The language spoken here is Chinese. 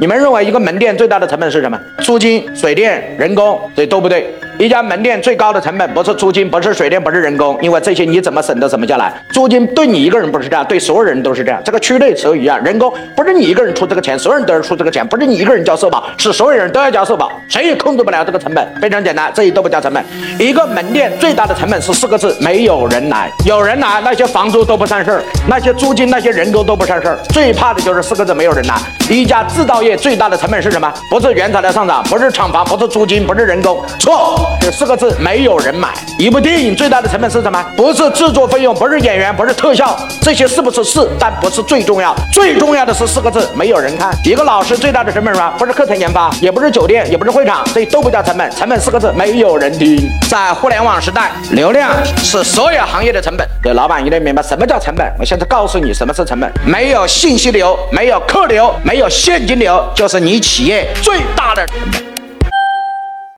你们认为一个门店最大的成本是什么？租金、水电、人工，这都不对。一家门店最高的成本不是租金，不是水电，不是人工，因为这些你怎么省都省不下来。租金对你一个人不是这样，对所有人都是这样。这个区内持有一样，人工不是你一个人出这个钱，所有人都要出这个钱，不是你一个人交社保，是所有人都要交社保，谁也控制不了这个成本。非常简单，这些都不叫成本。一个门店最大的成本是四个字：没有人来。有人来，那些房租都不算事儿，那些租金、那些人工都不算事儿。最怕的就是四个字：没有人来。一家制造业最大的成本是什么？不是原材料上涨，不是厂房，不是租金，不是人工，错。这四个字没有人买。一部电影最大的成本是什么？不是制作费用，不是演员，不是特效，这些是不是是？但不是最重要。最重要的是四个字：没有人看。一个老师最大的成本是什么？不是课程研发，也不是酒店，也不是会场，这都不叫成本。成本四个字：没有人听。在互联网时代，流量是所有行业的成本。对老板一定明白什么叫成本。我现在告诉你什么是成本：没有信息流，没有客流，没有现金流，就是你企业最大的成本。